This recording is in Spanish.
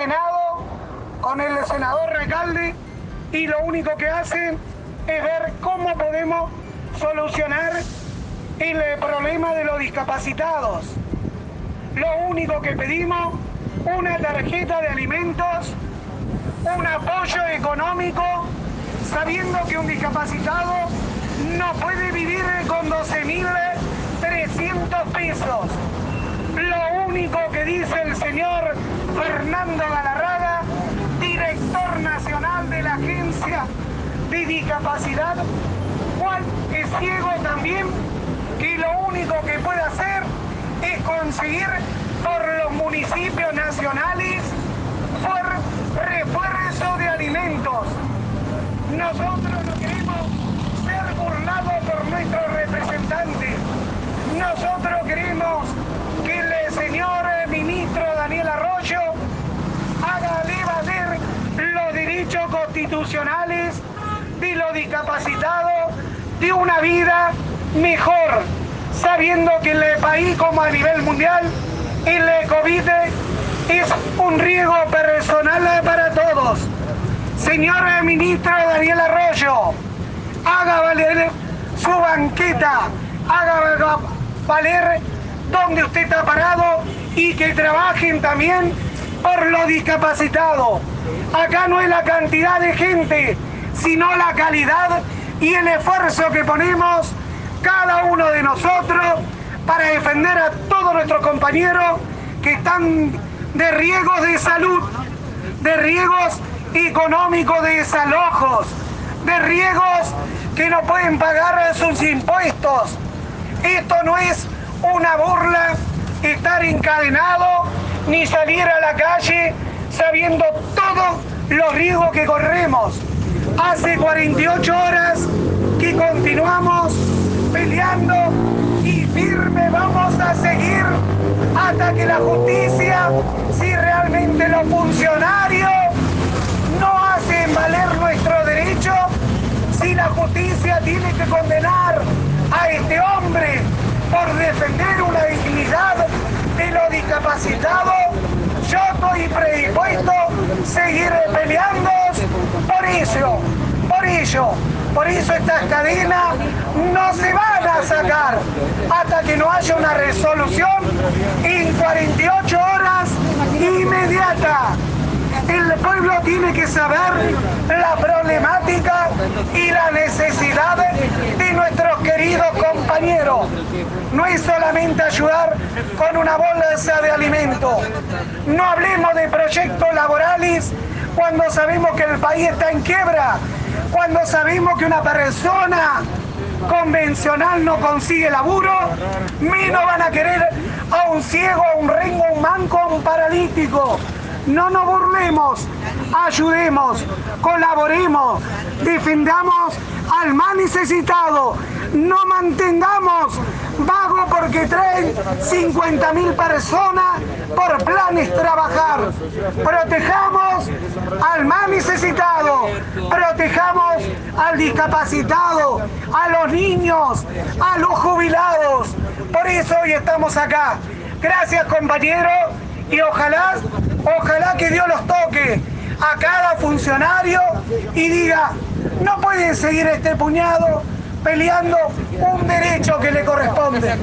Senado con el senador Recalde y lo único que hacen es ver cómo podemos solucionar el problema de los discapacitados. Lo único que pedimos, una tarjeta de alimentos, un apoyo económico, sabiendo que un discapacitado no puede vivir con 12.300 pesos. Lo único que dice el señor Fernando Galarraga, director nacional de la Agencia de Discapacidad, cual es ciego también, que lo único que puede hacer es conseguir por los municipios nacionales por refuerzo de alimentos. Nosotros no queremos ser burlados por nuestros representantes. Nosotros queremos que el señor ministro Daniel Arroyo haga valer los constitucionales de los discapacitados de una vida mejor, sabiendo que en el país como a nivel mundial el COVID es un riesgo personal para todos. Señor ministro Daniel Arroyo, haga valer su banqueta, haga valer donde usted está parado y que trabajen también por los discapacitados. Acá no es la cantidad de gente, sino la calidad y el esfuerzo que ponemos cada uno de nosotros para defender a todos nuestros compañeros que están de riesgos de salud, de riesgos económicos de desalojos, de riesgos que no pueden pagar sus impuestos. Esto no es una burla estar encadenado ni salir a la calle sabiendo todos los riesgos que corremos. Hace 48 horas que continuamos peleando y firme vamos a seguir hasta que la justicia, si realmente los funcionarios no hacen valer nuestro derecho, si la justicia tiene que condenar a este hombre por defender una dignidad de los discapacitados, estoy predispuesto a seguir peleando por eso, por ello. Por eso estas cadenas no se van a sacar hasta que no haya una resolución en 48 horas inmediata. El pueblo tiene que saber la problemática y la necesidad de nuestros queridos compañeros. No es solamente ayudar con una bolsa de alimento. No hablemos de proyectos laborales cuando sabemos que el país está en quiebra cuando sabemos que una persona convencional no consigue laburo, menos van a querer a un ciego, a un rengo, a un manco, a un paralítico. No nos burlemos, ayudemos, colaboremos, defendamos al más necesitado, no mantengamos vago porque traen 50.000 personas por planes trabajar. Protejamos al más necesitado, protejamos al discapacitado, a los niños, a los jubilados. Por eso hoy estamos acá. Gracias compañeros y ojalá, ojalá que Dios los toque a cada funcionario y diga, no pueden seguir este puñado peleando un derecho que le corresponde.